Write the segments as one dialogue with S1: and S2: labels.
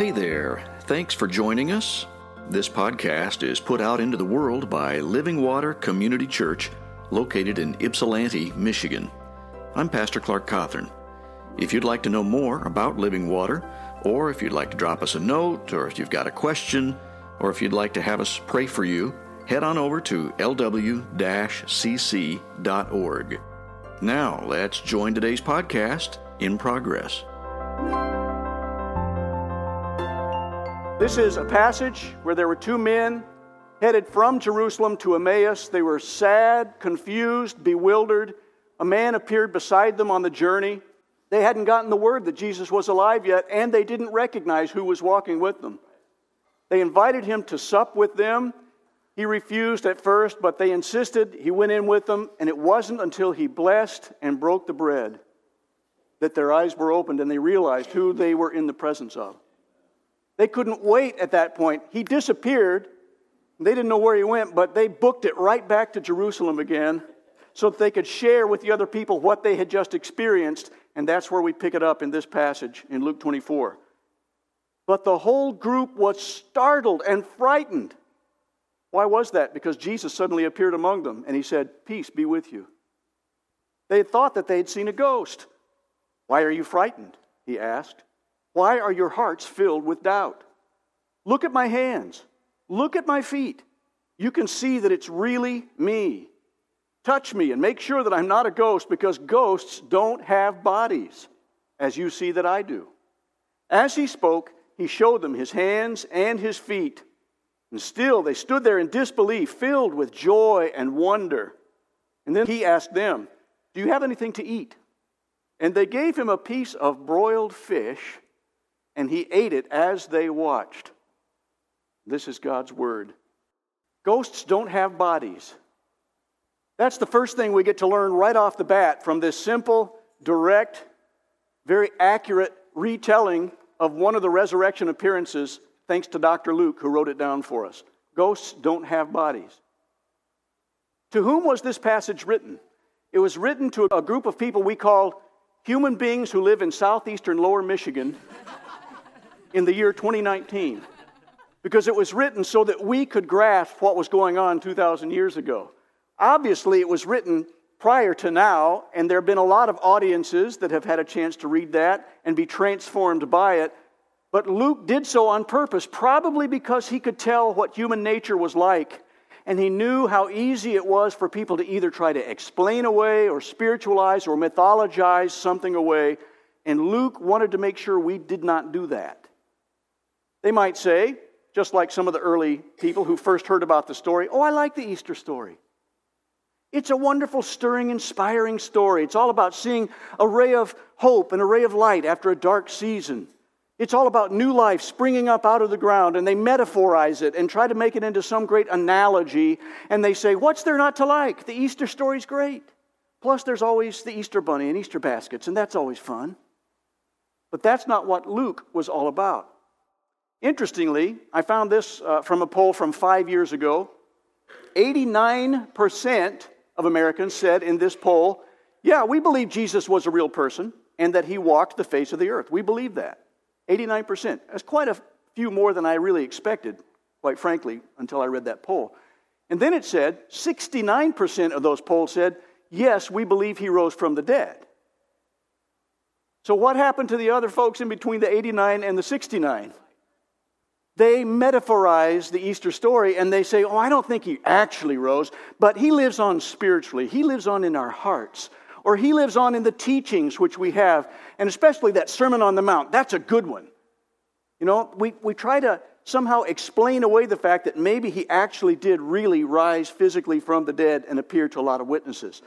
S1: Hey there. Thanks for joining us. This podcast is put out into the world by Living Water Community Church, located in Ypsilanti, Michigan. I'm Pastor Clark Cawthorn. If you'd like to know more about Living Water, or if you'd like to drop us a note, or if you've got a question, or if you'd like to have us pray for you, head on over to lw cc.org. Now, let's join today's podcast in progress.
S2: This is a passage where there were two men headed from Jerusalem to Emmaus. They were sad, confused, bewildered. A man appeared beside them on the journey. They hadn't gotten the word that Jesus was alive yet, and they didn't recognize who was walking with them. They invited him to sup with them. He refused at first, but they insisted. He went in with them, and it wasn't until he blessed and broke the bread that their eyes were opened and they realized who they were in the presence of. They couldn't wait at that point. He disappeared. They didn't know where he went, but they booked it right back to Jerusalem again so that they could share with the other people what they had just experienced. And that's where we pick it up in this passage in Luke 24. But the whole group was startled and frightened. Why was that? Because Jesus suddenly appeared among them and he said, Peace be with you. They had thought that they had seen a ghost. Why are you frightened? He asked. Why are your hearts filled with doubt? Look at my hands. Look at my feet. You can see that it's really me. Touch me and make sure that I'm not a ghost because ghosts don't have bodies, as you see that I do. As he spoke, he showed them his hands and his feet. And still they stood there in disbelief, filled with joy and wonder. And then he asked them, Do you have anything to eat? And they gave him a piece of broiled fish and he ate it as they watched. This is God's word. Ghosts don't have bodies. That's the first thing we get to learn right off the bat from this simple, direct, very accurate retelling of one of the resurrection appearances, thanks to Dr. Luke, who wrote it down for us. Ghosts don't have bodies. To whom was this passage written? It was written to a group of people we call human beings who live in southeastern lower Michigan in the year 2019 because it was written so that we could grasp what was going on 2,000 years ago. Obviously, it was written prior to now, and there have been a lot of audiences that have had a chance to read that and be transformed by it. But Luke did so on purpose, probably because he could tell what human nature was like. And he knew how easy it was for people to either try to explain away or spiritualize or mythologize something away. And Luke wanted to make sure we did not do that. They might say, just like some of the early people who first heard about the story, Oh, I like the Easter story. It's a wonderful, stirring, inspiring story. It's all about seeing a ray of hope and a ray of light after a dark season. It's all about new life springing up out of the ground, and they metaphorize it and try to make it into some great analogy. And they say, What's there not to like? The Easter story's great. Plus, there's always the Easter bunny and Easter baskets, and that's always fun. But that's not what Luke was all about. Interestingly, I found this uh, from a poll from five years ago. 89% of Americans said in this poll, yeah, we believe Jesus was a real person and that he walked the face of the earth. We believe that. 89%. That's quite a few more than I really expected, quite frankly, until I read that poll. And then it said 69% of those polls said, yes, we believe he rose from the dead. So, what happened to the other folks in between the 89 and the 69? They metaphorize the Easter story and they say, Oh, I don't think he actually rose, but he lives on spiritually. He lives on in our hearts. Or he lives on in the teachings which we have, and especially that Sermon on the Mount. That's a good one. You know, we, we try to somehow explain away the fact that maybe he actually did really rise physically from the dead and appear to a lot of witnesses.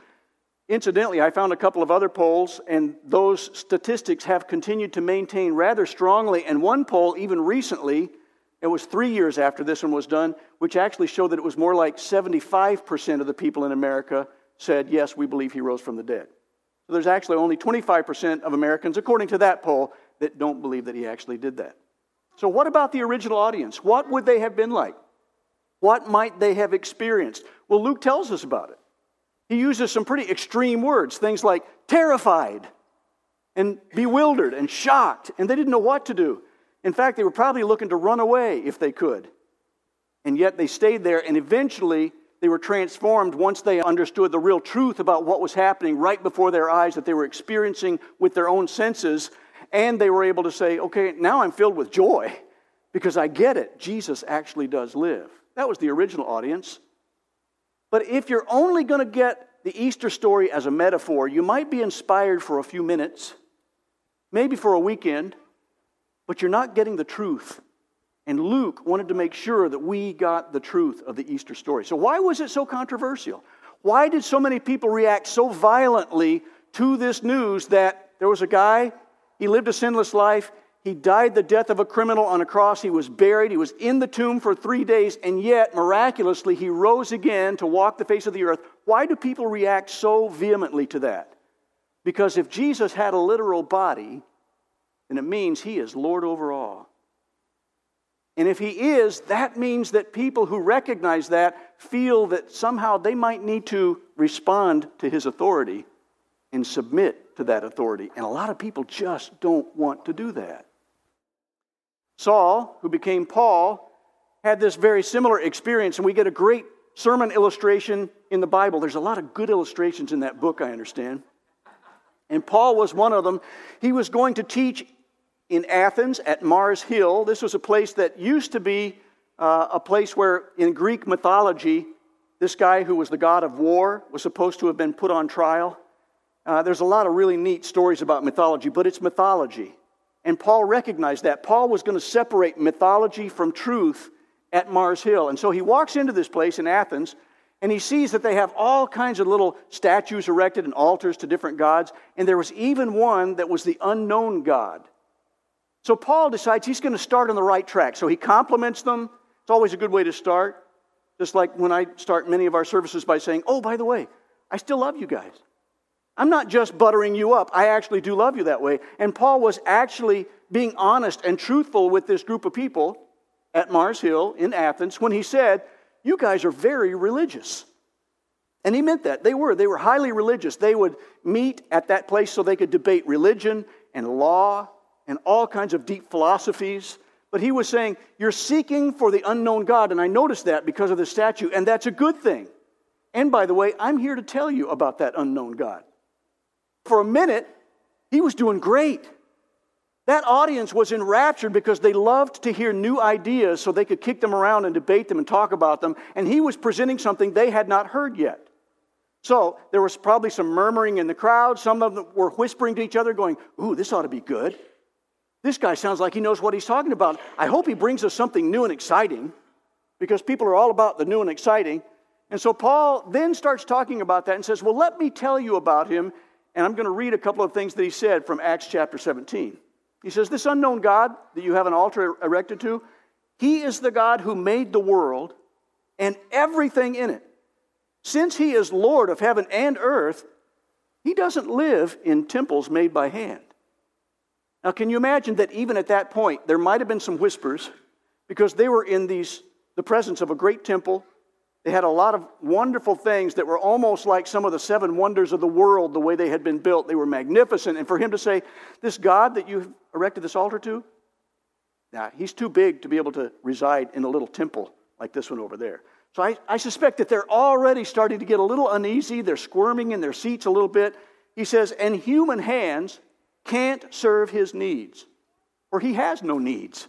S2: Incidentally, I found a couple of other polls, and those statistics have continued to maintain rather strongly. And one poll, even recently, it was three years after this one was done, which actually showed that it was more like 75% of the people in America said, Yes, we believe he rose from the dead. So there's actually only 25% of Americans, according to that poll, that don't believe that he actually did that. So, what about the original audience? What would they have been like? What might they have experienced? Well, Luke tells us about it. He uses some pretty extreme words, things like terrified and bewildered and shocked, and they didn't know what to do. In fact, they were probably looking to run away if they could. And yet they stayed there, and eventually they were transformed once they understood the real truth about what was happening right before their eyes that they were experiencing with their own senses. And they were able to say, okay, now I'm filled with joy because I get it. Jesus actually does live. That was the original audience. But if you're only going to get the Easter story as a metaphor, you might be inspired for a few minutes, maybe for a weekend, but you're not getting the truth. And Luke wanted to make sure that we got the truth of the Easter story. So, why was it so controversial? Why did so many people react so violently to this news that there was a guy, he lived a sinless life, he died the death of a criminal on a cross, he was buried, he was in the tomb for three days, and yet, miraculously, he rose again to walk the face of the earth? Why do people react so vehemently to that? Because if Jesus had a literal body, then it means he is Lord over all. And if he is, that means that people who recognize that feel that somehow they might need to respond to his authority and submit to that authority. And a lot of people just don't want to do that. Saul, who became Paul, had this very similar experience, and we get a great sermon illustration in the Bible. There's a lot of good illustrations in that book, I understand. And Paul was one of them. He was going to teach in Athens at Mars Hill. This was a place that used to be uh, a place where, in Greek mythology, this guy who was the god of war was supposed to have been put on trial. Uh, there's a lot of really neat stories about mythology, but it's mythology. And Paul recognized that. Paul was going to separate mythology from truth at Mars Hill. And so he walks into this place in Athens and he sees that they have all kinds of little statues erected and altars to different gods. And there was even one that was the unknown God. So Paul decides he's going to start on the right track. So he compliments them. It's always a good way to start. Just like when I start many of our services by saying, Oh, by the way, I still love you guys. I'm not just buttering you up, I actually do love you that way. And Paul was actually being honest and truthful with this group of people at Mars Hill in Athens when he said, You guys are very religious. And he meant that. They were. They were highly religious. They would meet at that place so they could debate religion and law and all kinds of deep philosophies. But he was saying, You're seeking for the unknown God. And I noticed that because of the statue, and that's a good thing. And by the way, I'm here to tell you about that unknown God. For a minute, he was doing great. That audience was enraptured because they loved to hear new ideas so they could kick them around and debate them and talk about them. And he was presenting something they had not heard yet. So there was probably some murmuring in the crowd. Some of them were whispering to each other, going, Ooh, this ought to be good. This guy sounds like he knows what he's talking about. I hope he brings us something new and exciting because people are all about the new and exciting. And so Paul then starts talking about that and says, Well, let me tell you about him. And I'm going to read a couple of things that he said from Acts chapter 17. He says, This unknown God that you have an altar erected to, he is the God who made the world and everything in it. Since he is Lord of heaven and earth, he doesn't live in temples made by hand. Now, can you imagine that even at that point, there might have been some whispers because they were in these, the presence of a great temple. They had a lot of wonderful things that were almost like some of the seven wonders of the world, the way they had been built. They were magnificent. And for him to say, This God that you've erected this altar to, now, he's too big to be able to reside in a little temple like this one over there. So I, I suspect that they're already starting to get a little uneasy. They're squirming in their seats a little bit. He says, And human hands can't serve his needs, for he has no needs.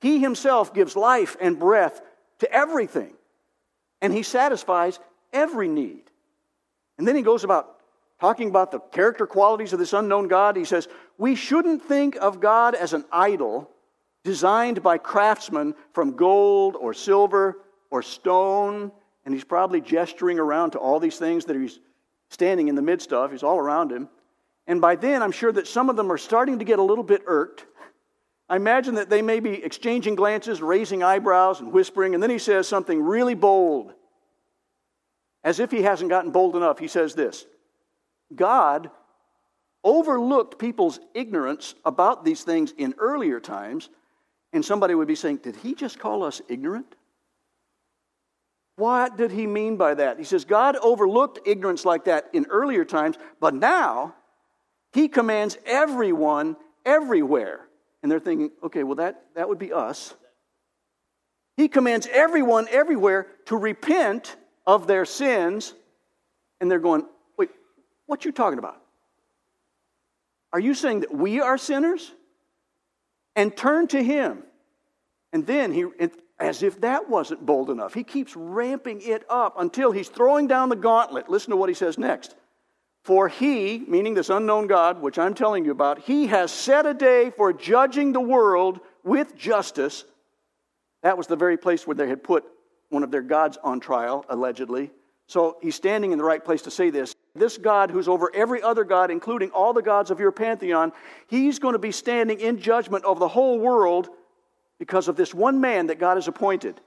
S2: He himself gives life and breath to everything, and he satisfies every need. And then he goes about talking about the character qualities of this unknown God. He says, We shouldn't think of God as an idol designed by craftsmen from gold or silver or stone. And he's probably gesturing around to all these things that he's standing in the midst of. He's all around him. And by then, I'm sure that some of them are starting to get a little bit irked. I imagine that they may be exchanging glances, raising eyebrows, and whispering. And then he says something really bold. As if he hasn't gotten bold enough, he says this God overlooked people's ignorance about these things in earlier times. And somebody would be saying, Did he just call us ignorant? What did he mean by that? He says, God overlooked ignorance like that in earlier times, but now he commands everyone everywhere And they're thinking, okay, well, that, that would be us. He commands everyone everywhere to repent of their sins. And they're going, wait, what you talking about? Are you saying that we are sinners? And turn to him. And then he, as if that wasn't bold enough, he keeps ramping it up until he's throwing down the gauntlet. Listen to what he says next. For he, meaning this unknown God, which I'm telling you about, he has set a day for judging the world with justice. That was the very place where they had put one of their gods on trial, allegedly. So he's standing in the right place to say this. This God, who's over every other God, including all the gods of your pantheon, he's going to be standing in judgment of the whole world because of this one man that God has appointed.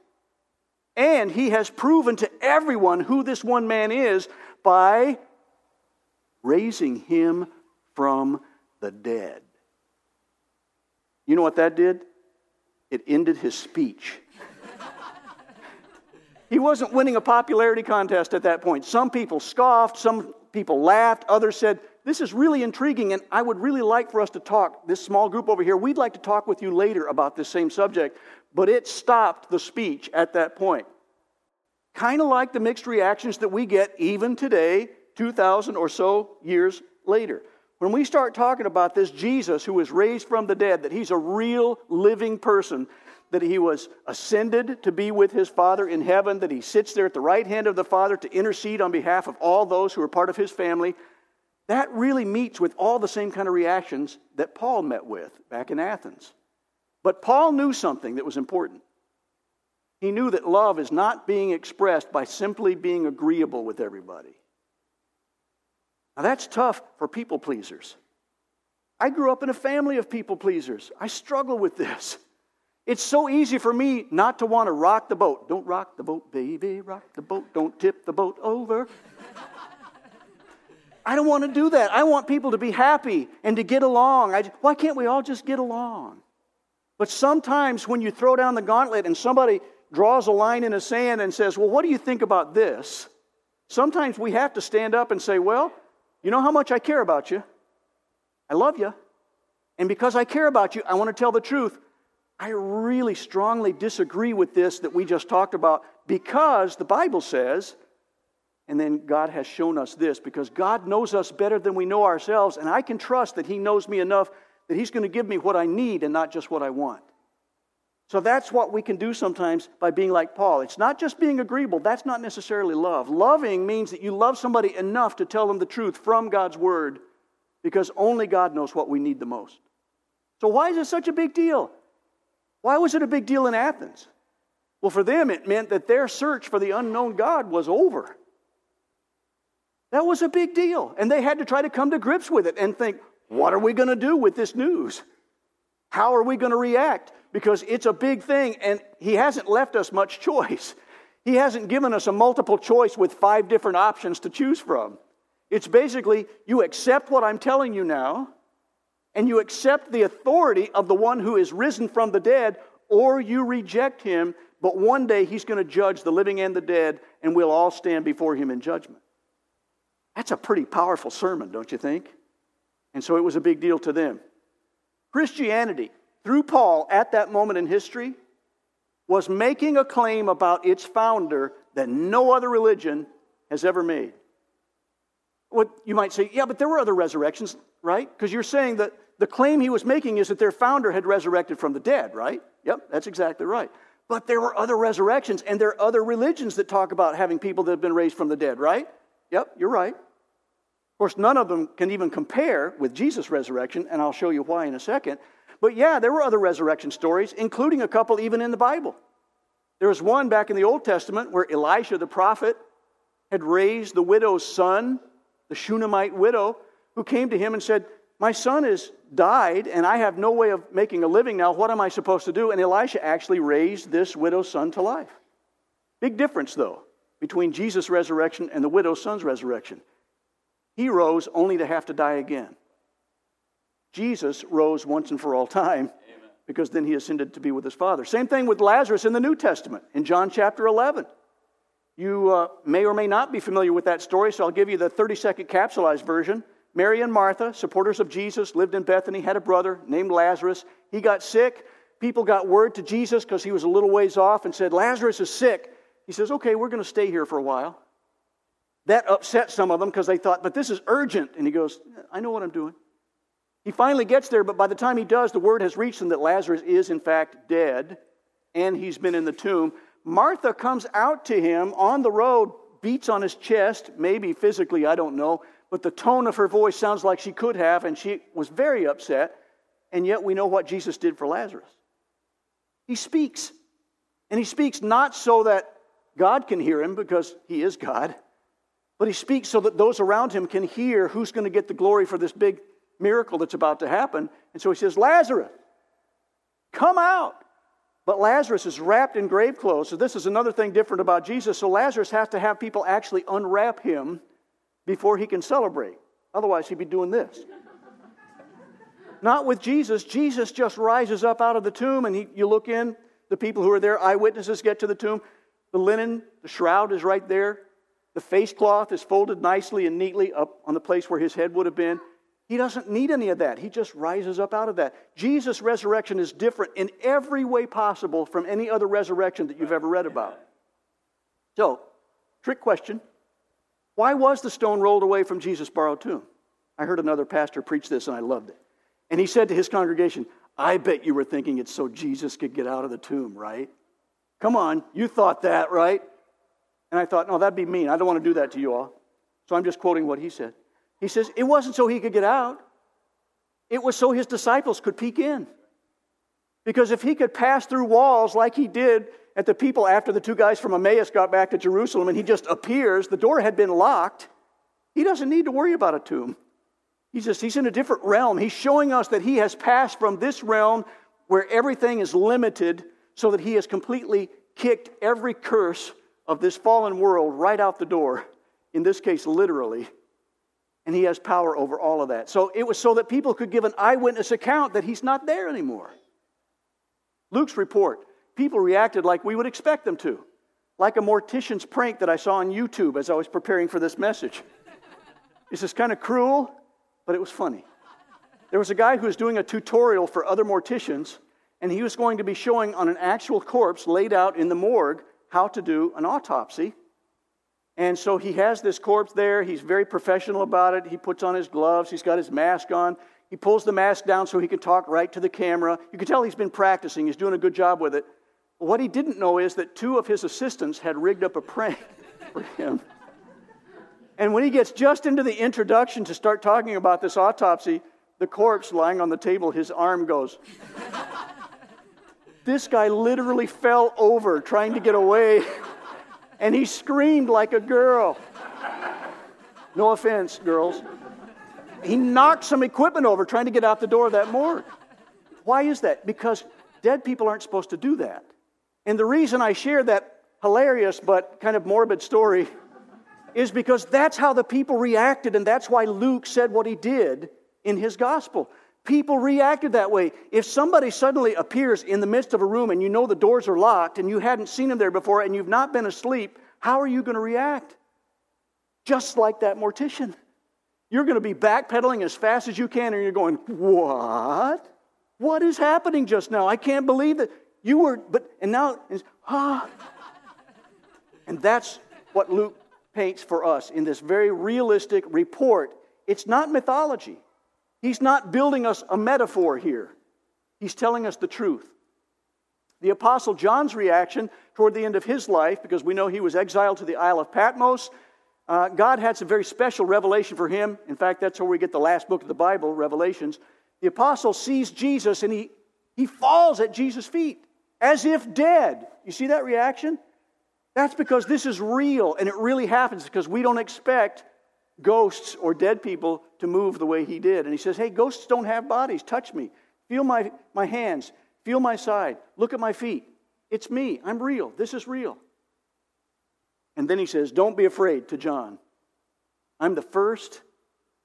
S2: And he has proven to everyone who this one man is by raising him from the dead. You know what that did? It ended his speech. he wasn't winning a popularity contest at that point. Some people scoffed, some people laughed, others said, This is really intriguing, and I would really like for us to talk. This small group over here, we'd like to talk with you later about this same subject. But it stopped the speech at that point. Kind of like the mixed reactions that we get even today 2,000 or so years later. When we start talking about this Jesus who was raised from the dead, that he's a real living person, that he was ascended to be with his Father in heaven, that he sits there at the right hand of the Father to intercede on behalf of all those who are part of his family, that really meets with all the same kind of reactions that Paul met with back in Athens. But Paul knew something that was important. He knew that love is not being expressed by simply being agreeable with everybody. Now, that's tough for people pleasers. I grew up in a family of people pleasers. I struggle with this. It's so easy for me not to want to rock the boat. Don't rock the boat, baby, rock the boat. Don't tip the boat over. I don't want to do that. I want people to be happy and to get along. I, why can't we all just get along? But sometimes when you throw down the gauntlet and somebody draws a line in the sand and says, Well, what do you think about this? Sometimes we have to stand up and say, Well, you know how much I care about you? I love you. And because I care about you, I want to tell the truth. I really strongly disagree with this that we just talked about because the Bible says, and then God has shown us this, because God knows us better than we know ourselves, and I can trust that He knows me enough that He's going to give me what I need and not just what I want. So that's what we can do sometimes by being like Paul. It's not just being agreeable, that's not necessarily love. Loving means that you love somebody enough to tell them the truth from God's word because only God knows what we need the most. So, why is it such a big deal? Why was it a big deal in Athens? Well, for them, it meant that their search for the unknown God was over. That was a big deal. And they had to try to come to grips with it and think, what are we going to do with this news? How are we going to react? Because it's a big thing and he hasn't left us much choice. He hasn't given us a multiple choice with five different options to choose from. It's basically you accept what I'm telling you now, and you accept the authority of the one who is risen from the dead, or you reject him, but one day he's going to judge the living and the dead, and we'll all stand before him in judgment. That's a pretty powerful sermon, don't you think? And so it was a big deal to them. Christianity through Paul at that moment in history was making a claim about its founder that no other religion has ever made. What you might say, yeah, but there were other resurrections, right? Because you're saying that the claim he was making is that their founder had resurrected from the dead, right? Yep, that's exactly right. But there were other resurrections, and there are other religions that talk about having people that have been raised from the dead, right? Yep, you're right. Of course, none of them can even compare with Jesus' resurrection, and I'll show you why in a second. But yeah, there were other resurrection stories, including a couple even in the Bible. There was one back in the Old Testament where Elisha the prophet had raised the widow's son, the Shunammite widow, who came to him and said, My son has died, and I have no way of making a living now. What am I supposed to do? And Elisha actually raised this widow's son to life. Big difference, though, between Jesus' resurrection and the widow's son's resurrection. He rose only to have to die again. Jesus rose once and for all time Amen. because then he ascended to be with his Father. Same thing with Lazarus in the New Testament in John chapter 11. You uh, may or may not be familiar with that story, so I'll give you the 30 second capsulized version. Mary and Martha, supporters of Jesus, lived in Bethany, had a brother named Lazarus. He got sick. People got word to Jesus because he was a little ways off and said, Lazarus is sick. He says, Okay, we're going to stay here for a while. That upset some of them because they thought, But this is urgent. And he goes, I know what I'm doing. He finally gets there, but by the time he does, the word has reached them that Lazarus is, in fact, dead and he's been in the tomb. Martha comes out to him on the road, beats on his chest, maybe physically, I don't know, but the tone of her voice sounds like she could have, and she was very upset. And yet we know what Jesus did for Lazarus. He speaks. And he speaks not so that God can hear him, because he is God, but he speaks so that those around him can hear who's going to get the glory for this big miracle that's about to happen. And so he says, Lazarus, come out. But Lazarus is wrapped in grave clothes. So this is another thing different about Jesus. So Lazarus has to have people actually unwrap him before he can celebrate. Otherwise, he'd be doing this. Not with Jesus. Jesus just rises up out of the tomb, and he, you look in, the people who are there, eyewitnesses get to the tomb. The linen, the shroud is right there. The face cloth is folded nicely and neatly up on the place where his head would have been. He doesn't need any of that. He just rises up out of that. Jesus' resurrection is different in every way possible from any other resurrection that you've ever read about. So, trick question Why was the stone rolled away from Jesus' borrowed tomb? I heard another pastor preach this and I loved it. And he said to his congregation, I bet you were thinking it's so Jesus could get out of the tomb, right? Come on, you thought that, right? And I thought, no, that'd be mean. I don't want to do that to you all. So I'm just quoting what he said. He says, It wasn't so he could get out, it was so his disciples could peek in. Because if he could pass through walls like he did at the people after the two guys from Emmaus got back to Jerusalem and he just appears, the door had been locked, he doesn't need to worry about a tomb. He's just he's in a different realm. He's showing us that he has passed from this realm where everything is limited so that he has completely kicked every curse of this fallen world right out the door. In this case, literally and he has power over all of that. So it was so that people could give an eyewitness account that he's not there anymore. Luke's report people reacted like we would expect them to, like a mortician's prank that I saw on YouTube as I was preparing for this message. This is kind of cruel, but it was funny. There was a guy who was doing a tutorial for other morticians, and he was going to be showing on an actual corpse laid out in the morgue how to do an autopsy. And so he has this corpse there. He's very professional about it. He puts on his gloves, he's got his mask on. He pulls the mask down so he can talk right to the camera. You can tell he's been practicing, he's doing a good job with it. What he didn't know is that two of his assistants had rigged up a prank for him. And when he gets just into the introduction to start talking about this autopsy, the corpse lying on the table, his arm goes. this guy literally fell over trying to get away and he screamed like a girl. No offense, girls. He knocked some equipment over trying to get out the door of that morgue. Why is that? Because dead people aren't supposed to do that. And the reason I share that hilarious but kind of morbid story is because that's how the people reacted, and that's why Luke said what he did in his gospel. People reacted that way. If somebody suddenly appears in the midst of a room and you know the doors are locked and you hadn't seen him there before and you've not been asleep, how are you going to react? Just like that mortician. You're going to be backpedaling as fast as you can and you're going, What? What is happening just now? I can't believe that you were, but, and now, ah. And that's what Luke paints for us in this very realistic report. It's not mythology. He's not building us a metaphor here, he's telling us the truth. The Apostle John's reaction toward the end of his life, because we know he was exiled to the Isle of Patmos, uh, God had some very special revelation for him. In fact, that's where we get the last book of the Bible, Revelations. The apostle sees Jesus and he, he falls at Jesus' feet as if dead. You see that reaction? That's because this is real and it really happens because we don't expect ghosts or dead people to move the way he did. And he says, Hey, ghosts don't have bodies. Touch me. Feel my, my hands. Feel my side. Look at my feet. It's me. I'm real. This is real. And then he says, Don't be afraid to John. I'm the first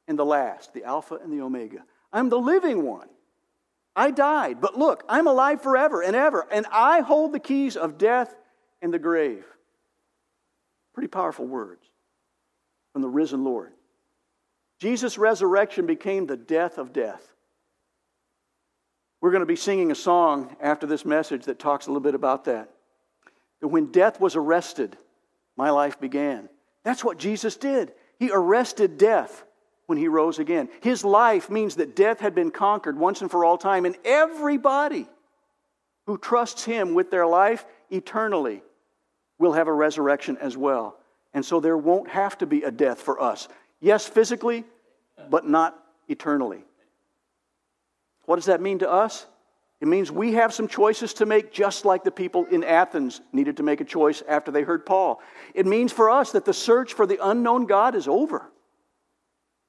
S2: and the last, the Alpha and the Omega. I'm the living one. I died, but look, I'm alive forever and ever, and I hold the keys of death and the grave. Pretty powerful words from the risen Lord. Jesus' resurrection became the death of death. We're going to be singing a song after this message that talks a little bit about that. That when death was arrested, my life began. That's what Jesus did. He arrested death when he rose again. His life means that death had been conquered once and for all time, and everybody who trusts him with their life eternally will have a resurrection as well. And so there won't have to be a death for us. Yes, physically, but not eternally. What does that mean to us? It means we have some choices to make, just like the people in Athens needed to make a choice after they heard Paul. It means for us that the search for the unknown God is over.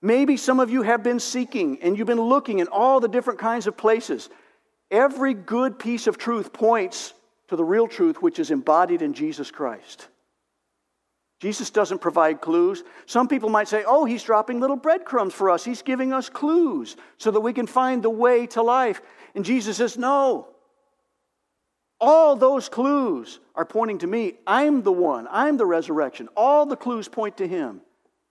S2: Maybe some of you have been seeking and you've been looking in all the different kinds of places. Every good piece of truth points to the real truth, which is embodied in Jesus Christ. Jesus doesn't provide clues. Some people might say, oh, he's dropping little breadcrumbs for us. He's giving us clues so that we can find the way to life. And Jesus says, no. All those clues are pointing to me. I'm the one, I'm the resurrection. All the clues point to him.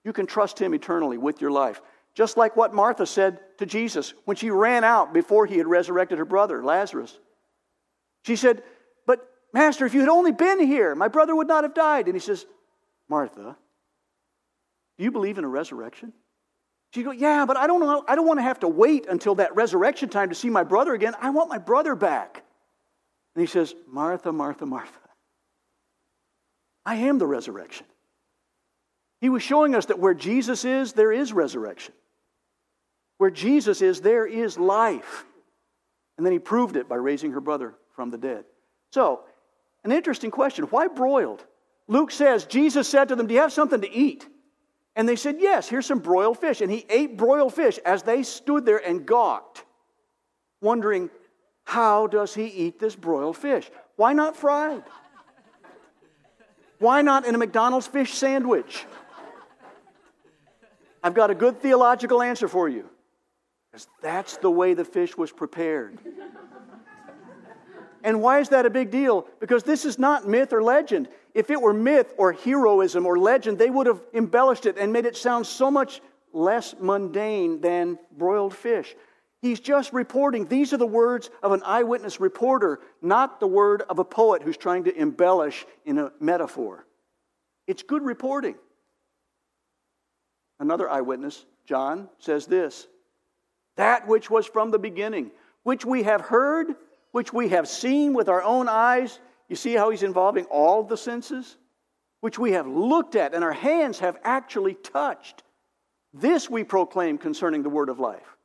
S2: You can trust him eternally with your life. Just like what Martha said to Jesus when she ran out before he had resurrected her brother, Lazarus. She said, But, Master, if you had only been here, my brother would not have died. And he says, Martha, do you believe in a resurrection? She goes, Yeah, but I don't know. I don't want to have to wait until that resurrection time to see my brother again. I want my brother back. And he says, Martha, Martha, Martha. I am the resurrection. He was showing us that where Jesus is, there is resurrection. Where Jesus is, there is life. And then he proved it by raising her brother from the dead. So, an interesting question why broiled? Luke says, Jesus said to them, Do you have something to eat? And they said, Yes, here's some broiled fish. And he ate broiled fish as they stood there and gawked, wondering, How does he eat this broiled fish? Why not fried? Why not in a McDonald's fish sandwich? I've got a good theological answer for you. Because that's the way the fish was prepared. And why is that a big deal? Because this is not myth or legend. If it were myth or heroism or legend, they would have embellished it and made it sound so much less mundane than broiled fish. He's just reporting. These are the words of an eyewitness reporter, not the word of a poet who's trying to embellish in a metaphor. It's good reporting. Another eyewitness, John, says this That which was from the beginning, which we have heard which we have seen with our own eyes. You see how he's involving all the senses? Which we have looked at and our hands have actually touched. This we proclaim concerning the word of life.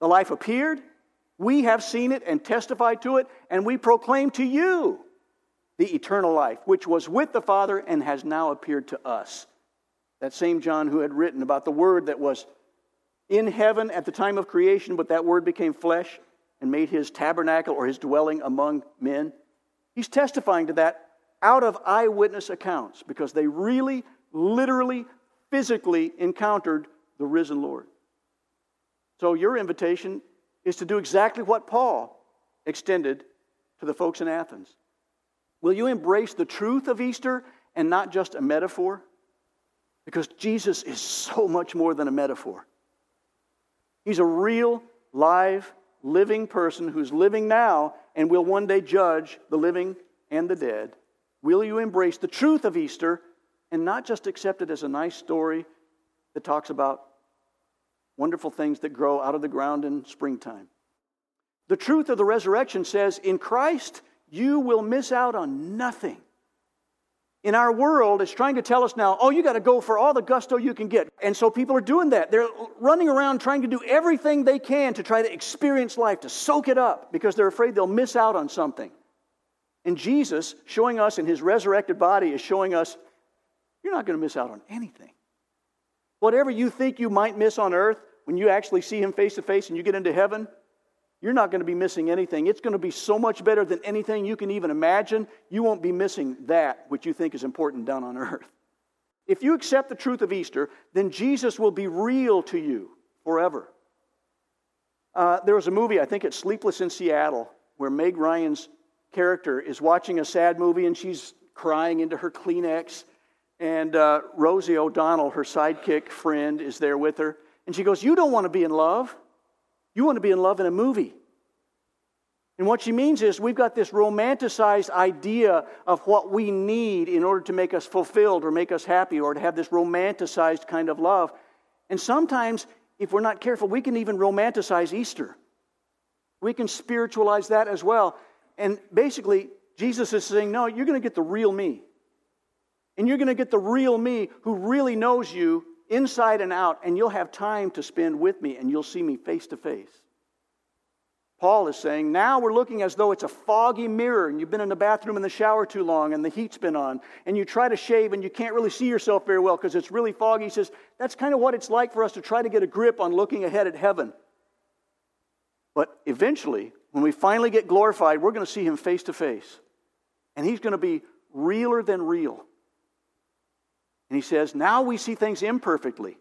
S2: The life appeared, we have seen it and testified to it, and we proclaim to you the eternal life, which was with the Father and has now appeared to us. That same John who had written about the word that was in heaven at the time of creation, but that word became flesh and made his tabernacle or his dwelling among men. He's testifying to that out of eyewitness accounts because they really, literally, physically encountered the risen Lord. So, your invitation is to do exactly what Paul extended to the folks in Athens. Will you embrace the truth of Easter and not just a metaphor? Because Jesus is so much more than a metaphor. He's a real, live, living person who's living now and will one day judge the living and the dead? Will you embrace the truth of Easter and not just accept it as a nice story that talks about wonderful things that grow out of the ground in springtime? The truth of the resurrection says in Christ, you will miss out on nothing in our world is trying to tell us now, oh, you got to go for all the gusto you can get. And so people are doing that. They're running around trying to do everything they can to try to experience life, to soak it up, because they're afraid they'll miss out on something. And Jesus, showing us in his resurrected body, is showing us you're not going to miss out on anything. Whatever you think you might miss on earth, when you actually see him face to face and you get into heaven, you're not going to be missing anything. It's going to be so much better than anything you can even imagine. You won't be missing that which you think is important down on earth. If you accept the truth of Easter, then Jesus will be real to you forever. Uh, there was a movie, I think it's Sleepless in Seattle, where Meg Ryan's character is watching a sad movie and she's crying into her Kleenex. And uh, Rosie O'Donnell, her sidekick friend, is there with her. And she goes, You don't want to be in love. You want to be in love in a movie. And what she means is we've got this romanticized idea of what we need in order to make us fulfilled or make us happy or to have this romanticized kind of love. And sometimes, if we're not careful, we can even romanticize Easter. We can spiritualize that as well. And basically, Jesus is saying, No, you're going to get the real me. And you're going to get the real me who really knows you inside and out, and you'll have time to spend with me, and you'll see me face to face. Paul is saying, now we're looking as though it's a foggy mirror and you've been in the bathroom in the shower too long and the heat's been on and you try to shave and you can't really see yourself very well because it's really foggy. He says, that's kind of what it's like for us to try to get a grip on looking ahead at heaven. But eventually, when we finally get glorified, we're going to see him face to face. And he's going to be realer than real. And he says, now we see things imperfectly.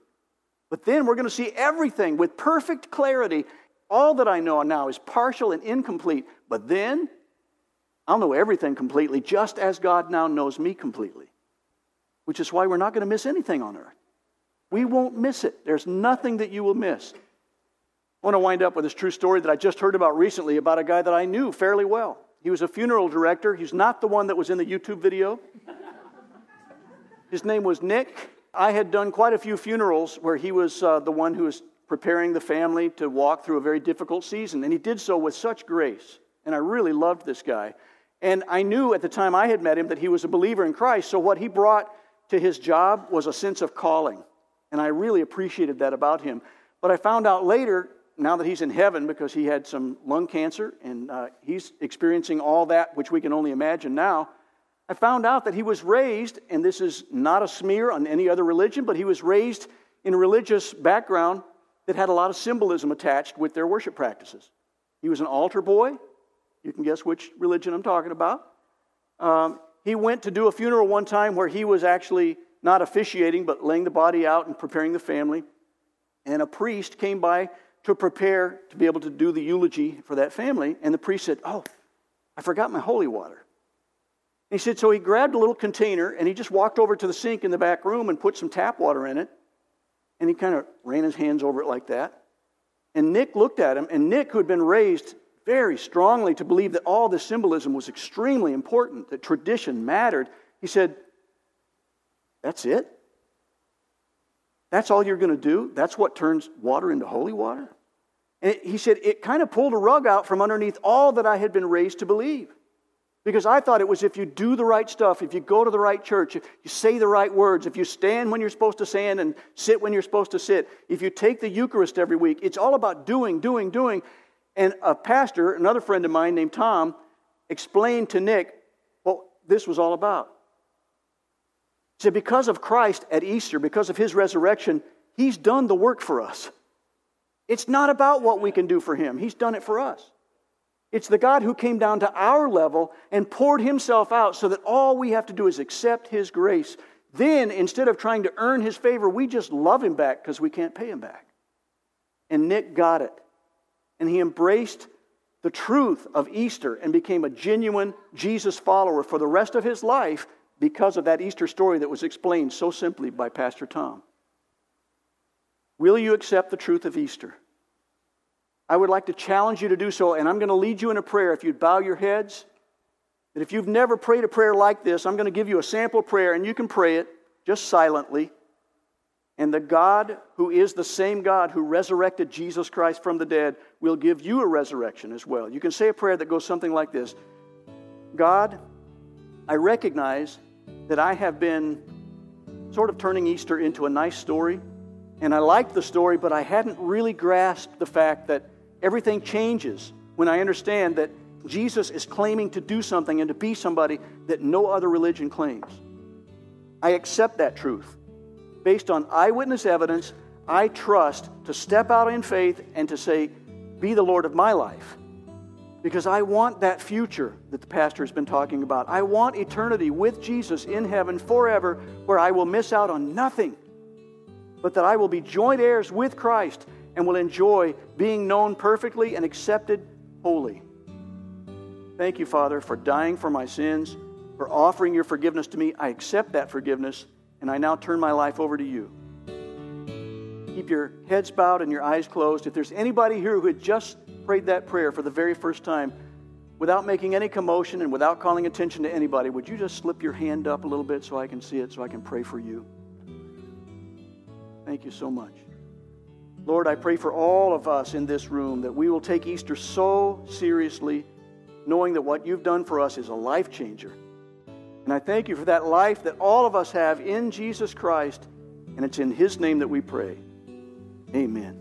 S2: But then we're going to see everything with perfect clarity all that I know now is partial and incomplete, but then I'll know everything completely, just as God now knows me completely. Which is why we're not going to miss anything on earth. We won't miss it. There's nothing that you will miss. I want to wind up with this true story that I just heard about recently about a guy that I knew fairly well. He was a funeral director. He's not the one that was in the YouTube video. His name was Nick. I had done quite a few funerals where he was uh, the one who was preparing the family to walk through a very difficult season. And he did so with such grace. And I really loved this guy. And I knew at the time I had met him that he was a believer in Christ. So what he brought to his job was a sense of calling. And I really appreciated that about him. But I found out later, now that he's in heaven, because he had some lung cancer and uh, he's experiencing all that which we can only imagine now. I found out that he was raised, and this is not a smear on any other religion, but he was raised in a religious background that had a lot of symbolism attached with their worship practices. He was an altar boy. You can guess which religion I'm talking about. Um, he went to do a funeral one time where he was actually not officiating, but laying the body out and preparing the family. And a priest came by to prepare to be able to do the eulogy for that family. And the priest said, Oh, I forgot my holy water. He said, So he grabbed a little container and he just walked over to the sink in the back room and put some tap water in it. And he kind of ran his hands over it like that. And Nick looked at him, and Nick, who had been raised very strongly to believe that all this symbolism was extremely important, that tradition mattered, he said, That's it? That's all you're going to do? That's what turns water into holy water? And he said, It kind of pulled a rug out from underneath all that I had been raised to believe. Because I thought it was if you do the right stuff, if you go to the right church, if you say the right words, if you stand when you're supposed to stand and sit when you're supposed to sit, if you take the Eucharist every week, it's all about doing, doing, doing. And a pastor, another friend of mine named Tom, explained to Nick what this was all about. He said, Because of Christ at Easter, because of his resurrection, he's done the work for us. It's not about what we can do for him, he's done it for us. It's the God who came down to our level and poured himself out so that all we have to do is accept his grace. Then, instead of trying to earn his favor, we just love him back because we can't pay him back. And Nick got it. And he embraced the truth of Easter and became a genuine Jesus follower for the rest of his life because of that Easter story that was explained so simply by Pastor Tom. Will you accept the truth of Easter? I would like to challenge you to do so, and I'm going to lead you in a prayer. If you'd bow your heads, and if you've never prayed a prayer like this, I'm going to give you a sample prayer, and you can pray it just silently. And the God who is the same God who resurrected Jesus Christ from the dead will give you a resurrection as well. You can say a prayer that goes something like this God, I recognize that I have been sort of turning Easter into a nice story. And I liked the story, but I hadn't really grasped the fact that Everything changes when I understand that Jesus is claiming to do something and to be somebody that no other religion claims. I accept that truth. Based on eyewitness evidence, I trust to step out in faith and to say, Be the Lord of my life. Because I want that future that the pastor has been talking about. I want eternity with Jesus in heaven forever, where I will miss out on nothing, but that I will be joint heirs with Christ and will enjoy being known perfectly and accepted wholly. Thank you, Father, for dying for my sins, for offering your forgiveness to me. I accept that forgiveness, and I now turn my life over to you. keep your heads bowed and your eyes closed. If there's anybody here who had just prayed that prayer for the very first time, without making any commotion and without calling attention to anybody, would you just slip your hand up a little bit so I can see it, so I can pray for you? Thank you so much. Lord, I pray for all of us in this room that we will take Easter so seriously, knowing that what you've done for us is a life changer. And I thank you for that life that all of us have in Jesus Christ, and it's in His name that we pray. Amen.